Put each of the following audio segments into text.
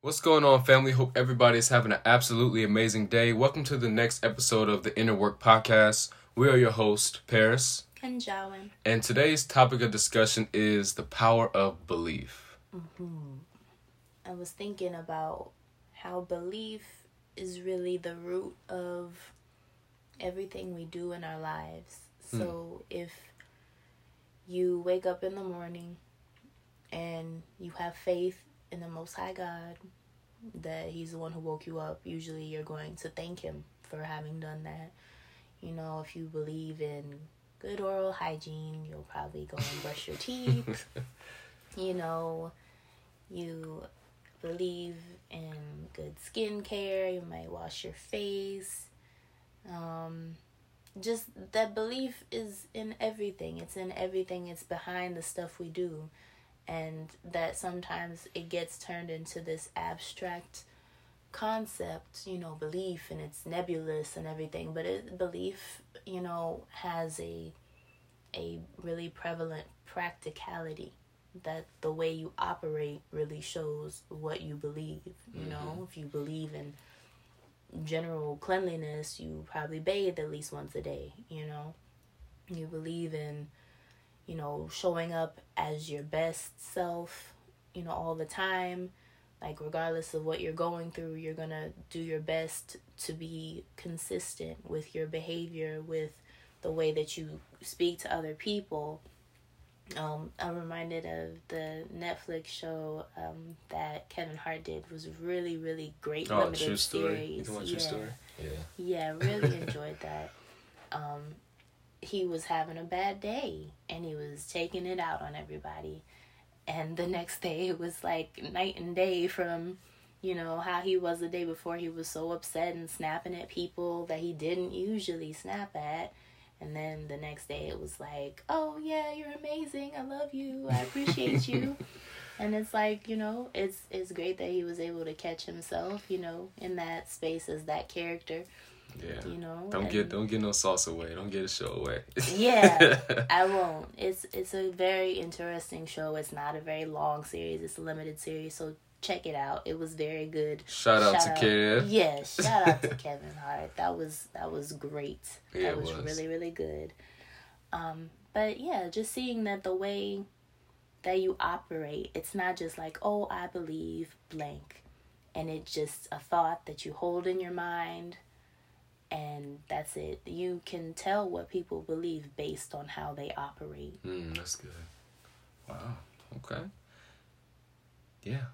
What's going on, family? Hope everybody's having an absolutely amazing day. Welcome to the next episode of the Inner Work Podcast. We are your host, Paris, And and today's topic of discussion is the power of belief. Mm-hmm. I was thinking about how belief is really the root of everything we do in our lives. Hmm. So if you wake up in the morning and you have faith in the Most High God, that He's the one who woke you up, usually you're going to thank Him for having done that. You know, if you believe in good oral hygiene, you'll probably go and brush your teeth. you know, you believe in good skincare, you might wash your face. Um, just that belief is in everything. It's in everything. It's behind the stuff we do. And that sometimes it gets turned into this abstract concept, you know, belief and it's nebulous and everything, but it belief, you know, has a a really prevalent practicality that the way you operate really shows what you believe. You know, mm-hmm. if you believe in general cleanliness, you probably bathe at least once a day. You know, you believe in, you know, showing up as your best self, you know, all the time. Like, regardless of what you're going through, you're gonna do your best to be consistent with your behavior, with the way that you speak to other people um, I'm reminded of the Netflix show um, that Kevin Hart did it was really really great Oh, limited true story. You can watch yeah. your story? Yeah. Yeah, really enjoyed that. Um, he was having a bad day and he was taking it out on everybody. And the next day it was like night and day from, you know, how he was the day before. He was so upset and snapping at people that he didn't usually snap at. And then the next day it was like, oh yeah, you're amazing. I love you. I appreciate you. and it's like, you know, it's it's great that he was able to catch himself, you know, in that space as that character Yeah. you know Don't and- get don't get no sauce away. Don't get a show away. yeah i won't it's it's a very interesting show it's not a very long series it's a limited series so check it out it was very good Shout out to Kevin. yeah shout out to kevin hart that was that was great Yeah, that it was, was. really really good um but yeah just seeing that the way that you operate it's not just like oh i believe blank and it's just a thought that you hold in your mind and that's it. You can tell what people believe based on how they operate. Mm, that's good. Wow. Okay. Yeah.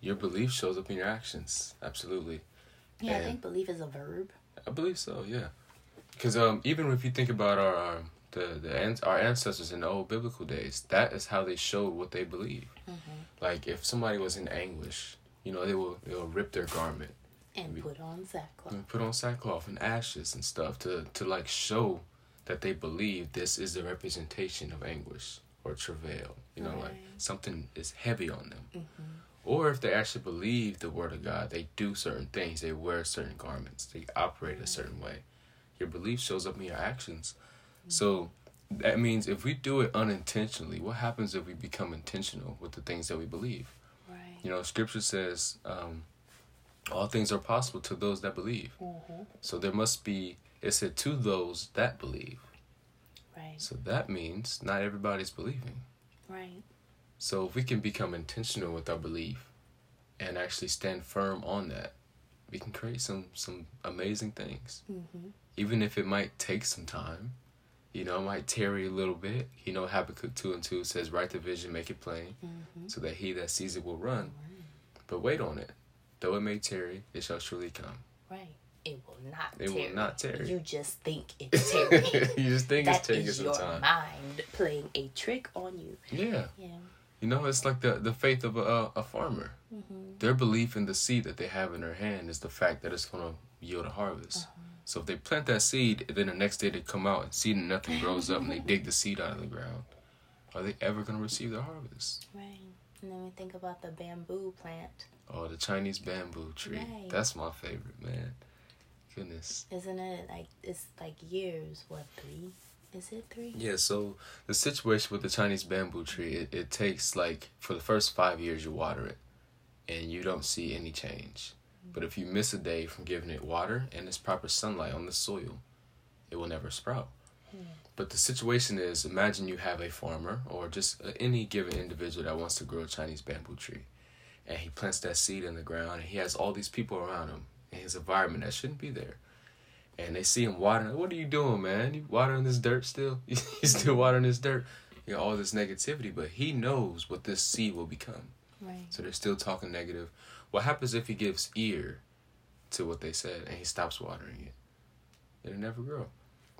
Your belief shows up in your actions. Absolutely. Yeah, I think belief is a verb. I believe so. Yeah. Because um, even if you think about our, our the the our ancestors in the old biblical days, that is how they showed what they believe. Like if somebody was in anguish, you know, they will they will rip their garment And put on sackcloth. and put on sackcloth and ashes and stuff to to like show that they believe this is the representation of anguish or travail. You know, like something is heavy on them. Or if they actually believe the word of God, they do certain things. They wear certain garments. They operate a certain way. Your belief shows up in your actions. So that means if we do it unintentionally, what happens if we become intentional with the things that we believe? Right. You know, Scripture says um, all things are possible to those that believe. Mm-hmm. So there must be, it said, to those that believe. Right. So that means not everybody's believing. Right. So if we can become intentional with our belief and actually stand firm on that, we can create some some amazing things. Mm-hmm. Even if it might take some time, you know, it might tarry a little bit. You know, Habakkuk two and two says, "Write the vision, make it plain, Mm-hmm. so that he that sees it will run." But wait on it, though it may tarry, it shall surely come. Right. It will not It will not tarry. You just think it's tarrying. you just think it's that taking is some your time. mind playing a trick on you. Yeah, Yeah. you know, it's like the the faith of a a farmer. Mm-hmm. Their belief in the seed that they have in their hand is the fact that it's going to yield a harvest. Uh-huh. So if they plant that seed, then the next day they come out and see that nothing grows up and they dig the seed out of the ground, are they ever going to receive their harvest? Right. And then we think about the bamboo plant. Oh, the Chinese bamboo tree. Right. That's my favorite, man. Goodness. Isn't it like it's like years? What three? Is it three? Yeah, so the situation with the Chinese bamboo tree, it, it takes like for the first five years you water it. and you don't see any change. But if you miss a day from giving it water and its proper sunlight on the soil, it will never sprout. Hmm. But the situation is imagine you have a farmer or just uh, any given individual that wants to grow a Chinese bamboo tree. And he plants that seed in the ground and he has all these people around him in his environment that shouldn't be there. And they see him watering. What are you doing, man? You watering this dirt still? you still watering this dirt? You know, all this negativity, but he knows what this seed will become. Right. So they're still talking negative. What happens if he gives ear to what they said and he stops watering it? It'll never grow.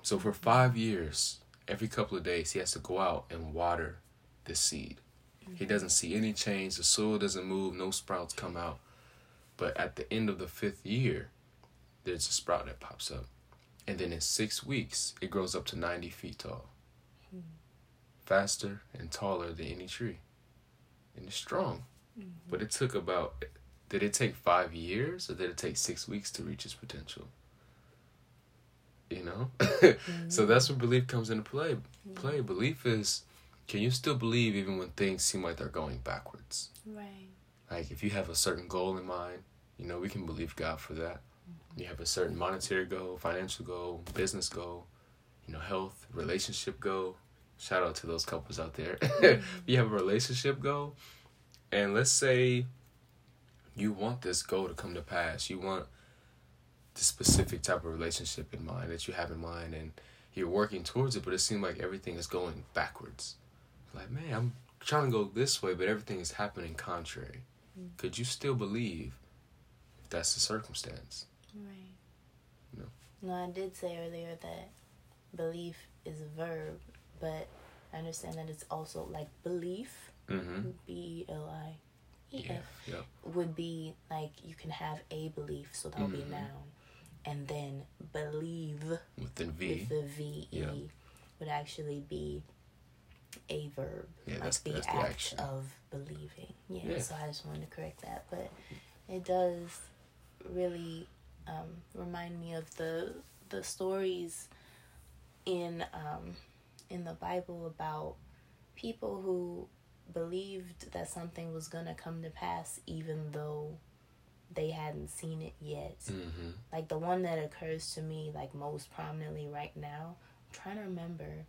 So for five years, every couple of days, he has to go out and water this seed. He doesn't see any change. The soil doesn't move. No sprouts come out. But at the end of the fifth year, there's a sprout that pops up. And then in six weeks, it grows up to 90 feet tall. Hmm. Faster and taller than any tree. And it's strong. Mm-hmm. But it took about, did it take five years or did it take six weeks to reach its potential? You know? so mm-hmm. that's where belief comes into play. Play. Belief is, can you still believe even when things seem like they're going backwards? Right. Like if you have a certain goal in mind, you know, we can believe God for that. Mm-hmm. You have a certain monetary goal, financial goal, business goal, you know, health, relationship goal. Shout out to those couples out there. Mm-hmm. you have a relationship goal, and let's say you want this goal to come to pass. You want the specific type of relationship in mind that you have in mind, and you're working towards it, but it seems like everything is going backwards. Like, man, I'm trying to go this way, but everything is happening contrary. Could you still believe if that's the circumstance? Right. No. No, I did say earlier that belief is a verb, but I understand that it's also like belief, Mm-hmm. B L I E Yeah. F, Yeah. would be like you can have a belief, so that'll be a noun. And then believe With the V. with the V E Yeah. would actually be a verb. Yeah, like that's- the that's act action. of believing. Yeah, Yeah. so I just wanted to correct that. But it does really um, remind me of the the stories in um, in the Bible about people who believed that something was gonna come to pass even though they hadn't seen it yet Mm-hmm. like the one that occurs to me like most prominently right now i'm trying to remember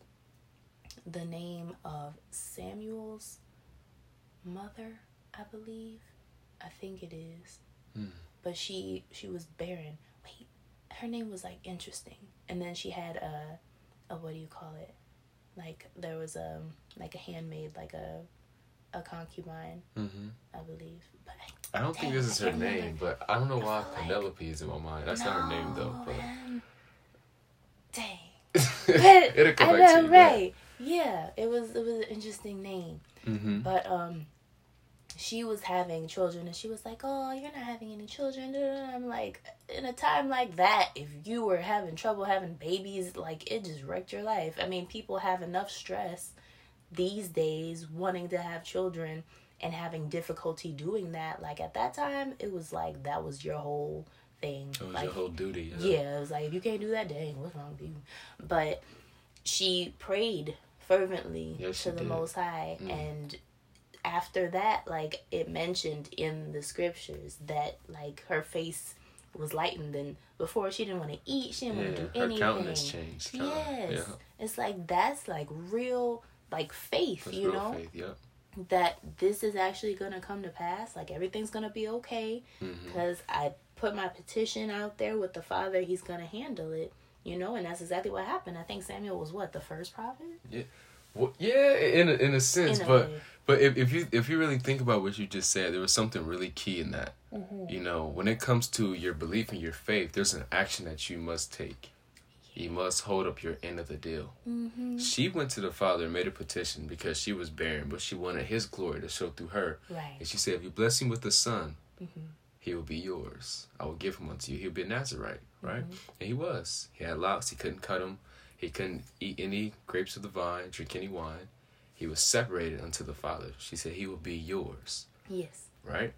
the name of samuel's mother i believe i think it is Mm. but she she was barren wait her name was like interesting and then she had a, a what do you call it like there was a like a handmaid like a a concubine Mm-hmm. i believe but I don't think this is her name, remember. but I don't know why like- Penelope is in my mind. That's not her name though. No, But dang it'll come I back know, to you. right? Yeah, it was it was an interesting name, Mm-hmm. but um, she was having children, and she was like, "Oh, you're not having any children." da. I'm like, in a time like that, if you were having trouble having babies, like it just wrecked your life. I mean, people have enough stress these days wanting to have children and having difficulty doing that. Like at that time, it was like that was your whole thing. It was like your whole duty. yeah, it was like if you can't do that, dang, what's wrong with you? But she prayed fervently Yes, to the did. Most High, Mm. and after that, like it mentioned in the scriptures that like her face was lightened, and before she didn't want to eat, she didn't Yeah, want to do her anything. countenance changed. kinda. Yes, Yeah. it's like that's like real, like faith, That's you know, faith. Yep. that this is actually gonna come to pass. Like everything's gonna be okay Mm-hmm. because I put my petition out there with the Father. He's gonna handle it, you know, and that's exactly what happened. I think Samuel was what the first prophet. Yeah, Well, yeah, in a, in a sense, In a but way. but if, if you if you really think about what you just said, there was something really key in that. Mm-hmm. You know, when it comes to your belief and your faith, there's an action that you must take. You must hold up your end of the deal. Mm-hmm. She went to the father and made a petition because she was barren, but she wanted his glory to show through her. Right. And she said, If you bless him with a son, Mhm. he will be yours. I will give him unto you. He'll be a Nazarite, right? Mm-hmm. And he was. He had locks. He couldn't cut them. He couldn't eat any grapes of the vine, drink any wine. He was separated unto the Father. She said, He will be yours, Yes. right?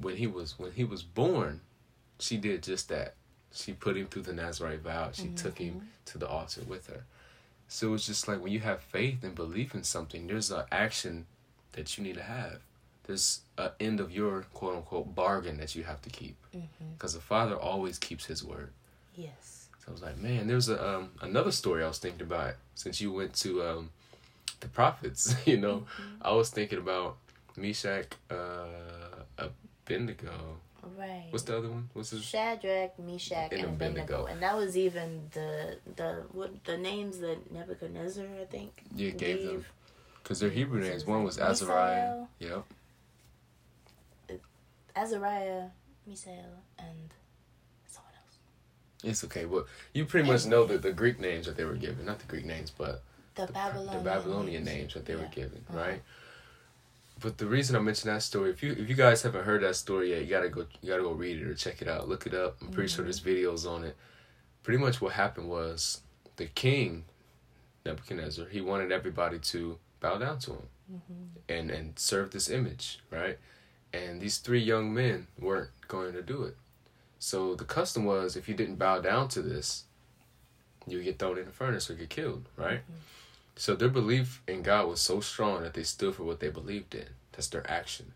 When he was when he was born, she did just that. She put him through the Nazarite vow. She took him to the altar with her. So it's just like when you have faith and belief in something, there's an action that you need to have. There's an end of your quote unquote bargain that you have to keep. Because the Father always keeps His word. Yes. So I was like, man, there's a um, another story I was thinking about since you went to um, the prophets. You know, I was thinking about Meshach, uh, Abednego. Right. What's the other one? What's his? Shadrach, Meshach, And and Abednego. And that was even the the what the names that Nebuchadnezzar, I think. Yeah, gave them gave. because their Hebrew names. One was Azariah. Yep. Azariah, Misael, and someone else. It's okay. Well, you pretty much know the, the Greek names that they were given. Not the Greek names, but The, the, Babylonian, the Babylonian names that they were given, Uh-huh. right? But the reason I mentioned that story, if you if you guys haven't heard that story yet, you gotta go you gotta go read it or check it out. Look it up. I'm pretty sure there's videos on it. Pretty much what happened was the king, Nebuchadnezzar, he wanted everybody to bow down to him and and serve this image, right? And these three young men weren't going to do it. So the custom was if you didn't bow down to this, you would get thrown in the furnace or get killed, right? Mm-hmm. So their belief in God was so strong that they stood for what they believed in. That's their action.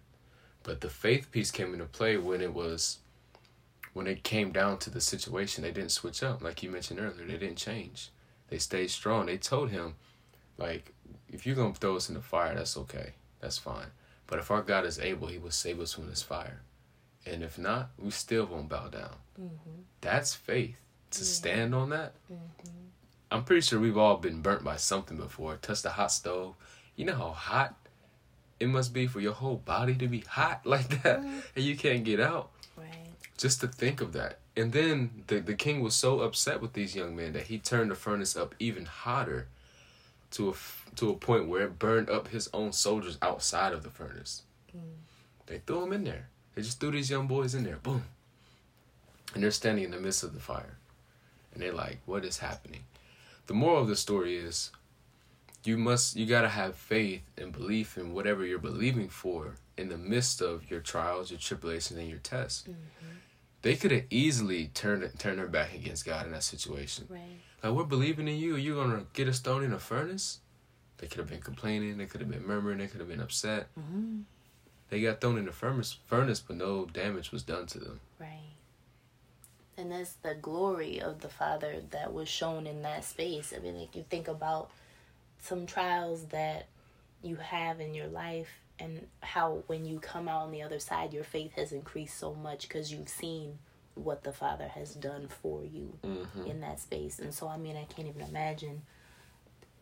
But the faith piece came into play when it was when it came down to the situation, they didn't switch up. Like you mentioned earlier, they didn't change. They stayed strong. They told him, like, if you're gonna throw us in the fire, that's okay. That's fine. But if our God is able, he will save us from this fire. And if not, we still won't bow down. Mm-hmm. That's faith. To stand on that, mm-hmm. I'm pretty sure we've all been burnt by something before. Touched a hot stove. You know how hot it must be for your whole body to be hot like that, mm-hmm. and you can't get out. Right. Just to think of that. And then the the king was so upset with these young men that he turned the furnace up even hotter, to a f- to a point where it burned up his own soldiers outside of the furnace. Mm. They threw them in there. They just threw these young boys in there. Boom. And they're standing in the midst of the fire. And they're like, what is happening? The moral of the story is you must you gotta have faith and belief in whatever you're believing for in the midst of your trials, your tribulations, and your tests. Mm-hmm. They could have easily turned turned their back against God in that situation. Right. Like we're believing in you, you're gonna get us thrown in a furnace. They could have been complaining, they could have been murmuring, they could have been upset. Mm-hmm. They got thrown in the furnace, furnace, but no damage was done to them. Right. And that's the glory of the Father that was shown in that space. I mean, like you think about some trials that you have in your life and how when you come out on the other side, your faith has increased so much because you've seen what the Father has done for you Mm-hmm. in that space. And so, I mean, I can't even imagine.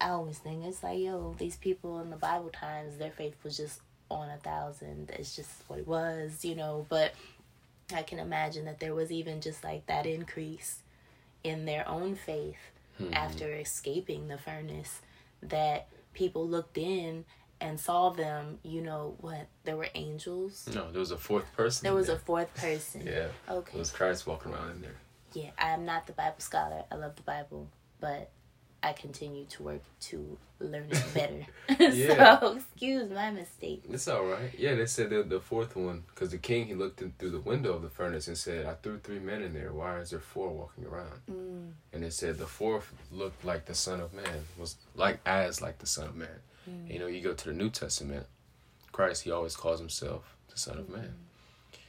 I always think it's like, yo, these people in the Bible times, their faith was just on a thousand. It's just what it was, you know. But I can imagine that there was even just like that increase in their own faith after escaping the furnace that people looked in and saw them, you know, what? There were angels. No, there was a fourth person. There was a fourth person. yeah. Okay. It was Christ walking around in there. Yeah, I am not the Bible scholar. I love the Bible, but I continue to work to learn it better. Yeah. so, excuse my mistake. It's all right. Yeah, they said the the fourth one because the king he looked in through the window of the furnace and said, "I threw three men in there. Why is there four walking around?" Mm, And they said the fourth looked like the Son of Man was like as like the Son of Man. Mm, You know, you go to the New Testament, Christ he always calls himself the Son of Man.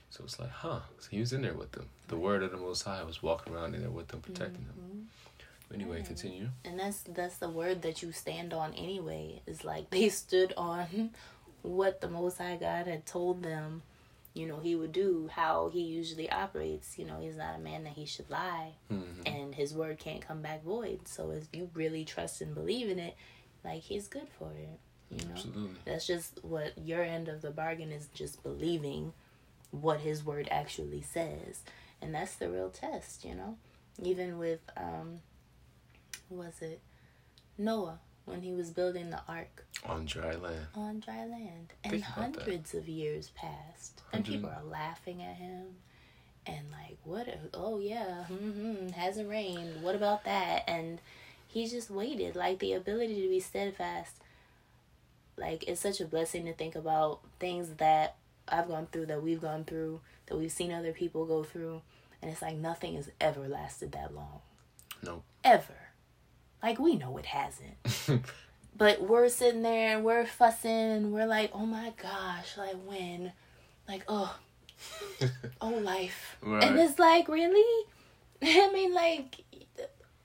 So it's like, huh? So he was in there with them. The Word of the Most High was walking around in there with them, protecting them. mhm. Anyway, continue. And that's that's the word that you stand on anyway. Is like they stood on what the Most High God had told them. You know, he would do how he usually operates. You know, he's not a man that he should lie. Mhm. and his word can't come back void. So if you really trust and believe in it, like he's good for it. You know, Absolutely. that's just what your end of the bargain is. Just believing what his word actually says, and that's the real test. You know, even with um, was it Noah when he was building the ark On dry land. on dry land, and Think about that. hundreds of years passed, and people are laughing at him, and like, what? a- Oh yeah, mm-hmm, hasn't rained. What about that? And he just waited. Like the ability to be steadfast. Like it's such a blessing to think about things that I've gone through, that we've gone through, that we've seen other people go through, and it's like nothing has ever lasted that long. Nope. Ever. Like we know it hasn't. but we're sitting there and we're fussing and we're like, oh my gosh, like when, like oh, oh life, right. and it's like really, I mean like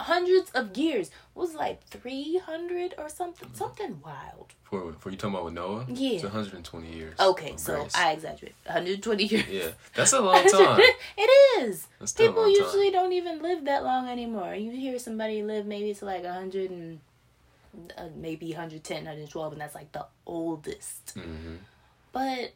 hundreds of years. Was like 300 or something something wild. For for you talking about with noah? Yeah. It's 120 years okay so grace. i exaggerate. 120 years. Yeah that's a long time. It is. People usually don't even live that long anymore. You hear somebody live maybe it's like 100 and uh, maybe 110 112 and that's like the oldest. Mm-hmm. but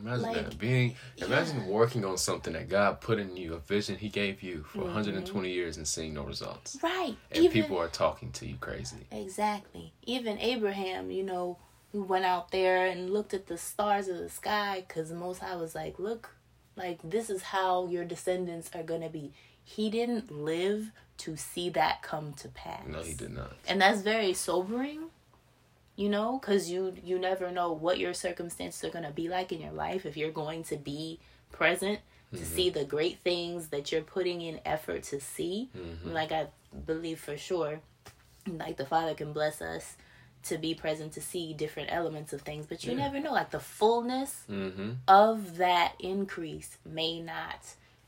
Imagine like, that being. Imagine yeah. working on something that God put in you, a vision He gave you for mm-hmm. 120 years and seeing no results. Right. And Even, people are talking to you crazy. Exactly. Even Abraham, you know, who went out there and looked at the stars of the sky, because the Most High was like, "Look, like this is how your descendants are gonna be." He didn't live to see that come to pass. No, he did not. And that's very sobering you know because you you never know what your circumstances are going to be like in your life if you're going to be present to mm-hmm. see the great things that you're putting in effort to see mm-hmm. like i believe for sure like the father can bless us to be present to see different elements of things but you yeah. never know like the fullness mm-hmm. of that increase may not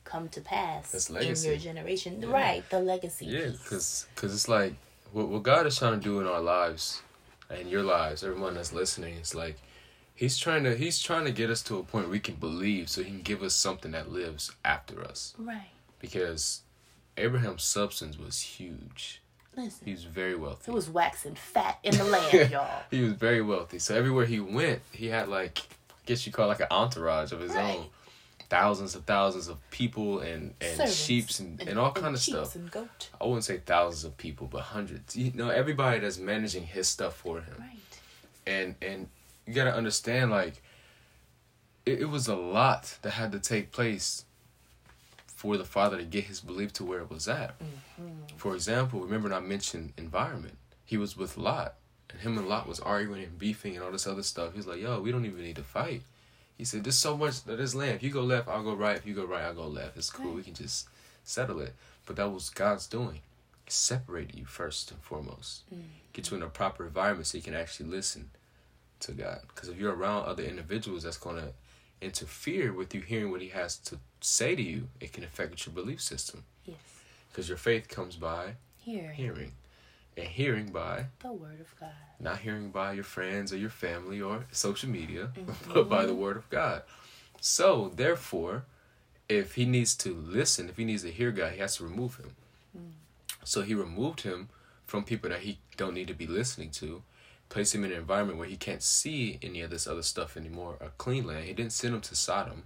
come to pass in your generation yeah. right the legacy yeah because because it's like what, what god is trying to do in our lives and your lives, everyone that's listening, it's like he's trying to he's trying to get us to a point where we can believe so he can give us something that lives after us. Right. Because Abraham's substance was huge. Listen. He was very wealthy. He was waxing fat in the land, y'all. he was very wealthy. So everywhere he went, he had like I guess you call it like an entourage of his right. own thousands of thousands of people and and sheep and, and, and, all kind of stuff. I wouldn't say thousands of people, but hundreds. You know, everybody that's managing his stuff for him. Right. And and you gotta understand, like, it, it was a lot that had to take place for the father to get his belief to where it was at. Mm-hmm. For example, remember I mentioned environment. He was with Lot, and him and Lot was arguing and beefing and all this other stuff. He's like, "Yo, we don't even need to fight." He said, "There's so much that is land. If you go left, I'll go right. If you go right, I'll go left. It's cool. Right. We can just settle it." But that was God's doing. Separate you first and foremost. Mm. Get you in a proper environment so you can actually listen to God. Because if you're around other individuals, that's gonna interfere with you hearing what He has to say to you. It can affect your belief system. Yes. Because your faith comes by hearing. Hearing and hearing by the word of God. Not hearing by your friends or your family or social media, mm-hmm. but by the word of God. So, therefore, if he needs to listen, if he needs to hear God, he has to remove him. Mm. So he removed him from people that he don't need to be listening to, place him in an environment where he can't see any of this other stuff anymore, a clean land. He didn't send him to Sodom.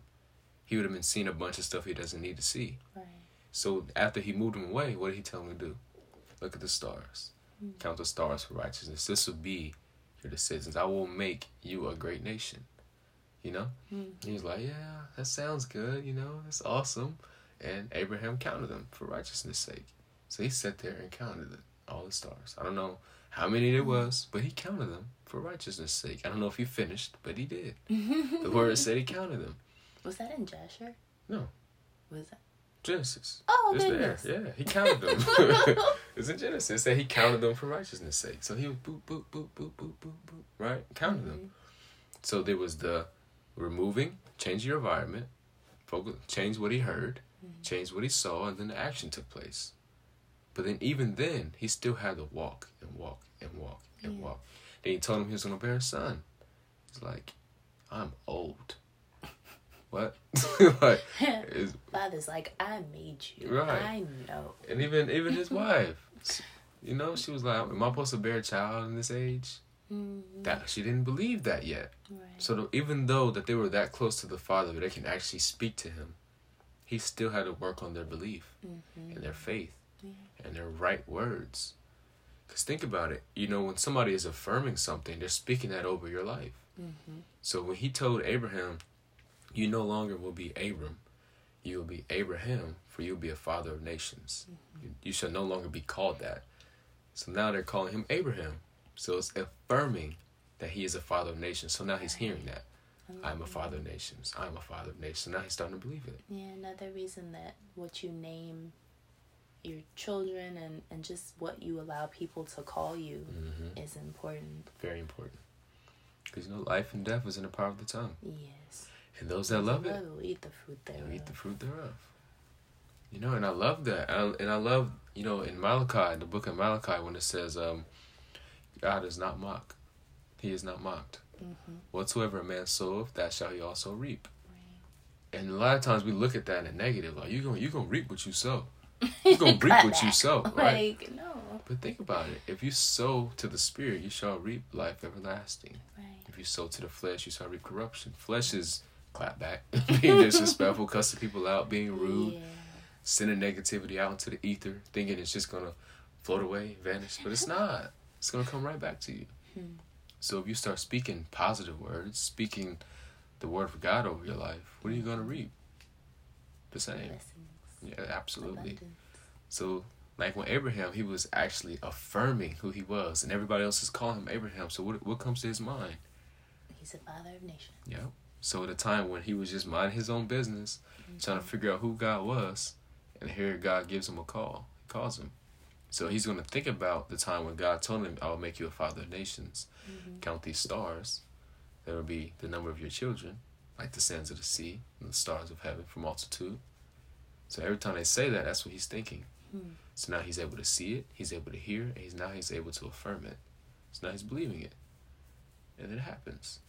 He would have been seeing a bunch of stuff he doesn't need to see. Right. So after he moved him away, what did he tell him to do? Look at the stars. Count the stars for righteousness. This will be your decisions. I will make you a great nation. You know? Mm-hmm. He's like, yeah, that sounds good. You know, that's awesome. And Abraham counted them for righteousness' sake. So he sat there and counted it, all the stars. I don't know how many there was, but he counted them for righteousness' sake. I don't know if he finished, but he did. the word said he counted them. Was that in Jasher? No. Was that? Genesis. Oh, it's goodness. there. Yeah, he counted them. it's in Genesis. It said he counted them for righteousness' sake. So he was boop, boop, boop, boop, boop, boop, boop, right? Counted mm-hmm. them. So there was the removing, change your environment, focus, change what he heard, mm-hmm. change what he saw, and then the action took place. But then even then, he still had to walk and walk and walk and yeah. walk. Then he told him he was going to bear a son. He's like, I'm old what? like, Father's like, I made you. Right. I know. And even even his wife, you know, she was like, "Am I supposed to bear a child in this age?" Mm-hmm. That she didn't believe that yet. Right. So the, even though that they were that close to the Father, they can actually speak to Him, He still had to work on their belief mm-hmm. and their faith yeah. and their right words. Cause think about it, you know, when somebody is affirming something, they're speaking that over your life. Mm-hmm. So when He told Abraham you no longer will be Abram, you will be Abraham, for you will be a father of nations. Mm-hmm. You, you shall no longer be called that. So now they're calling him Abraham. So it's affirming that he is a father of nations. So now he's hearing that. I'm a father of nations. I'm a father of nations. So Now he's starting to believe it. Yeah, another reason that what you name your children and, and just what you allow people to call you Mm-hmm. is important. Very important. Because you know, life and death is in the power of the tongue, Yes. And those that love it, will eat the fruit thereof. eat the fruit thereof. You know, and I love that, I, and I love you know in Malachi, in the book of Malachi, when it says, um, "God is not mocked; He is not mocked. Mm-hmm. Whatsoever a man soweth, that shall he also reap." Right. And a lot of times we look at that in a negative, like you're gonna you gonna reap what you sow. You're gonna reap what you sow, right? Like, no. But think about it. If you sow to the spirit, you shall reap life everlasting. Right. If you sow to the flesh, you shall reap corruption. Flesh is clap back, being disrespectful, cussing people out, being rude, Yeah. sending negativity out into the ether, thinking it's just gonna float away, vanish. But it's not. It's gonna come right back to you. Hmm. So if you start speaking positive words, speaking the word of God over your life, what are you gonna reap? The same. Blessings. Yeah, absolutely. Abundance. So, like when Abraham, he was actually affirming who he was, and everybody else is calling him Abraham. So, what what comes to his mind? He's the father of nations. Yeah. So, at a time when he was just minding his own business, trying to figure out who God was, and here God gives him a call. He calls him. So he's going to think about the time when God told him, "I will make you a father of nations. Mhm. Count these stars. There will be the number of your children, like the sands of the sea and the stars of heaven for multitude." So every time they say that, that's what he's thinking. Hmm. So now he's able to see it, he's able to hear, and he's now he's able to affirm it. So now he's believing it, and it happens.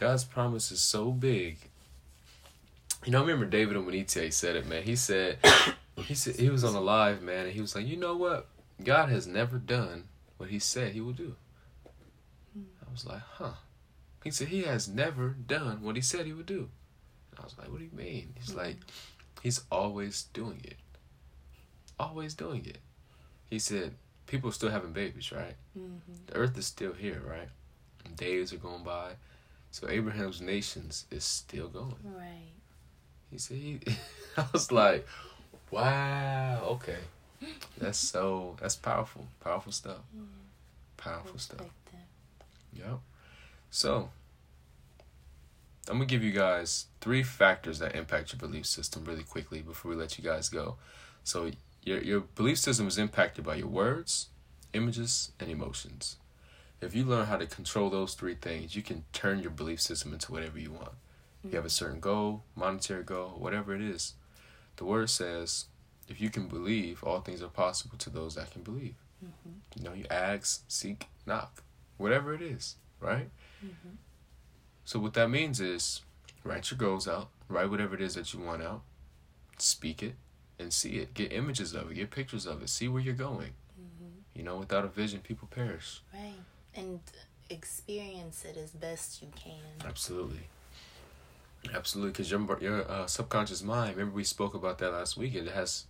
God's promise is so big. You know, I remember David Omanite said it, man. He said, he said he was on a live, man, and he was like, you know what? God has never done what He said He will do. I was like, huh. He said he has never done what He said He would do. And I was like, what do you mean? He's like, He's always doing it. Always doing it. He said, people are still having babies, right? Mhm. The earth is still here, right? And days are going by. So Abraham's nations is still going. Right. He said, he, I was like, wow, okay. That's so, that's powerful. Powerful stuff. Yeah. Powerful stuff. Yep. So, I'm gonna give you guys three factors that impact your belief system really quickly before we let you guys go. So, your your belief system is impacted by your words, images, and emotions. If you learn how to control those three things, you can turn your belief system into whatever you want. You have a certain goal, monetary goal, whatever it is. The word says, if you can believe, all things are possible to those that can believe. Mhm. You know, you ask, seek, knock, whatever it is, right? Mhm. So what that means is write your goals out, write whatever it is that you want out, speak it, and see it. Get images of it, get pictures of it, see where you're going. Mhm. You know, without a vision, people perish. Right. And experience it as best you can. Absolutely. Absolutely, because your your uh, subconscious mind. Remember, we spoke about that last week. It has,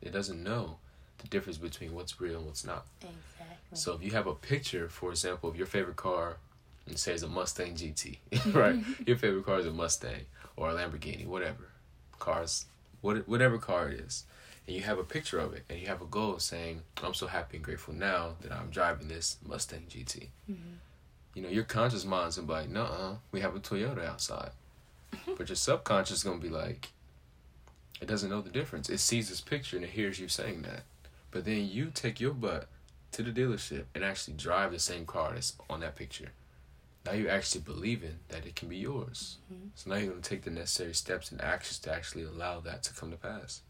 it doesn't know the difference between what's real and what's not. Exactly. So if you have a picture, for example, of your favorite car, and say it's a Mustang GT, right? your favorite car is a Mustang or a Lamborghini, whatever cars, what whatever car it is, and you have a picture of it, and you have a goal saying, "I'm so happy and grateful now that I'm driving this Mustang GT." Mhm. You know, your conscious mind's gonna be like, "Nuh-uh, we have a Toyota outside," but your subconscious is gonna be like, it doesn't know the difference. It sees this picture and it hears you saying that, but then you take your butt to the dealership and actually drive the same car that's on that picture. Now you're actually believing that it can be yours. Mhm. So now you're going to take the necessary steps and actions to actually allow that to come to pass.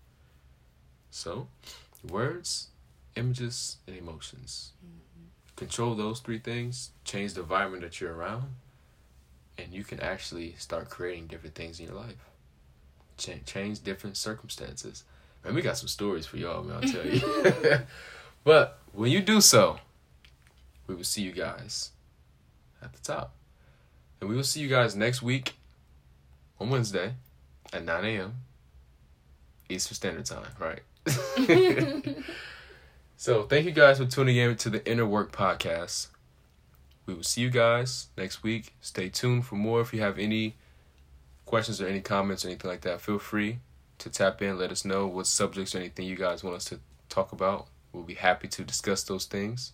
So, words, images, and emotions. Mm-hmm. Control those three things, change the environment that you're around, and you can actually start creating different things in your life. Change, change different circumstances. Man, we got some stories for y'all, man, I'll tell you. but when you do so, we will see you guys at the top. And we will see you guys next week on Wednesday at 9 a.m. Eastern Standard Time, right? so, thank you guys for tuning in to the Inner Work Podcast. We will see you guys next week. Stay tuned for more. If you have any questions or any comments or anything like that, feel free to tap in. Let us know what subjects or anything you guys want us to talk about. We'll be happy to discuss those things.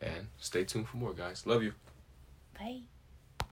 And stay tuned for more, guys. Love you. Bye.